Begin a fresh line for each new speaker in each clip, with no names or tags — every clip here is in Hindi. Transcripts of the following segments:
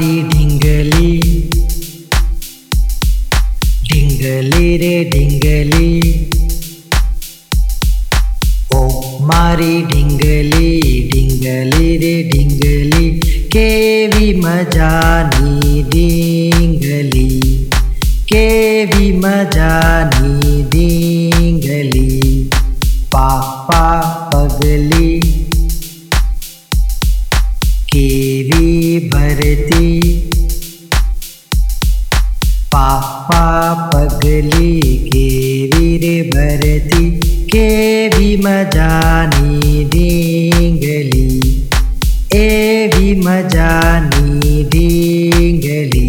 हमारी ढिंगली। ढिंगली रे ढिंगली। ओ मारी ढिंगली ढिंगली रे ढिंगली। केवी मजानी ढिंगली। केवी मजानी ढिंगली। पापा पगली केवी भरती। पापा पगली केवी रे भरती। केवी मजानी डिंगली एवी मजानी डिंगली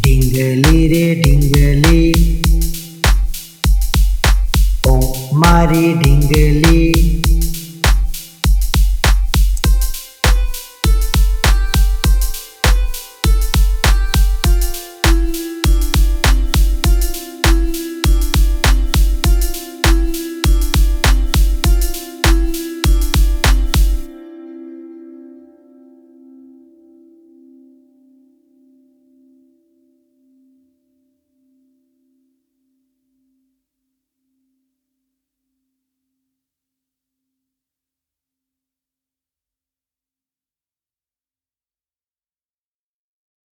डिंगली रे डिंगली। ओ मारी डिंगली।